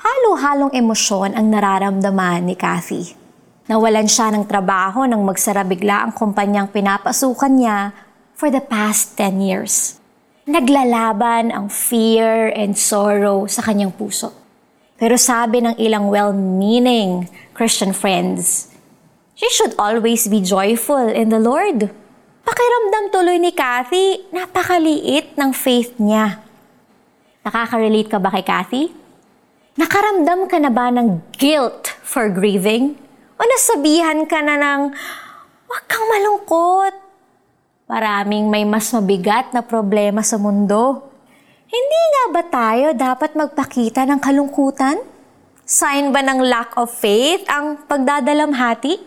halo-halong emosyon ang nararamdaman ni Kathy. Nawalan siya ng trabaho nang magsara bigla ang kumpanyang pinapasukan niya for the past 10 years. Naglalaban ang fear and sorrow sa kanyang puso. Pero sabi ng ilang well-meaning Christian friends, she should always be joyful in the Lord. Pakiramdam tuloy ni Kathy, napakaliit ng faith niya. Nakaka-relate ka ba kay Kathy? Nakaramdam ka na ba ng guilt for grieving? O nasabihan ka na ng, huwag kang malungkot. Maraming may mas mabigat na problema sa mundo. Hindi nga ba tayo dapat magpakita ng kalungkutan? Sign ba ng lack of faith ang pagdadalamhati?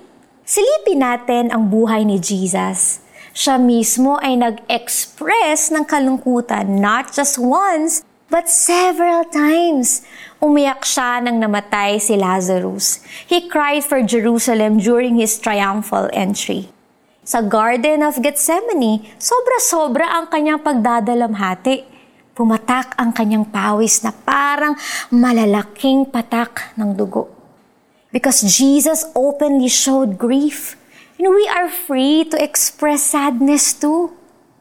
Silipin natin ang buhay ni Jesus siya mismo ay nag-express ng kalungkutan not just once, but several times. Umiyak siya nang namatay si Lazarus. He cried for Jerusalem during his triumphal entry. Sa Garden of Gethsemane, sobra-sobra ang kanyang pagdadalamhati. Pumatak ang kanyang pawis na parang malalaking patak ng dugo. Because Jesus openly showed grief And we are free to express sadness too.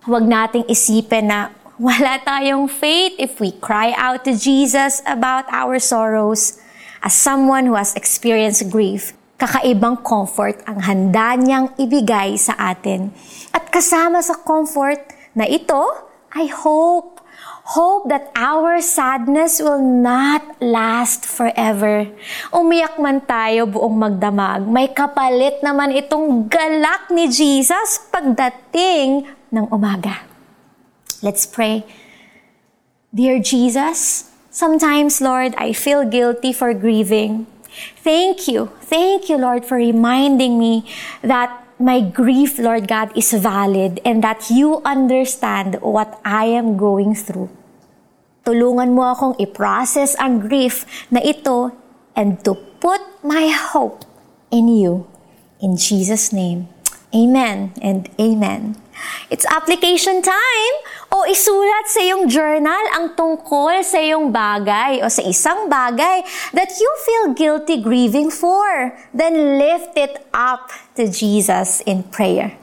Huwag nating isipin na wala tayong faith if we cry out to Jesus about our sorrows. As someone who has experienced grief, kakaibang comfort ang handa niyang ibigay sa atin. At kasama sa comfort na ito ay hope. Hope that our sadness will not last forever. Umiyak man tayo buong magdamag, may kapalit naman itong galak ni Jesus pagdating ng umaga. Let's pray. Dear Jesus, sometimes, Lord, I feel guilty for grieving. Thank you. Thank you, Lord, for reminding me that my grief, Lord God, is valid and that you understand what I am going through. Tulungan mo akong i-process ang grief na ito and to put my hope in you. In Jesus' name, Amen and Amen. It's application time! O isulat sa iyong journal ang tungkol sa iyong bagay o sa isang bagay that you feel guilty grieving for. Then lift it up to Jesus in prayer.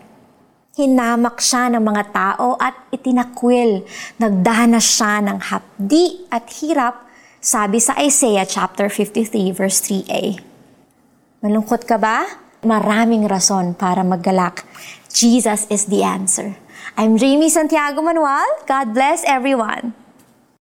Hinamak siya ng mga tao at itinakwil. Nagdanas siya ng hapdi at hirap, sabi sa Isaiah chapter 53 verse 3a. Malungkot ka ba? Maraming rason para maggalak. Jesus is the answer. I'm Jamie Santiago Manuel. God bless everyone.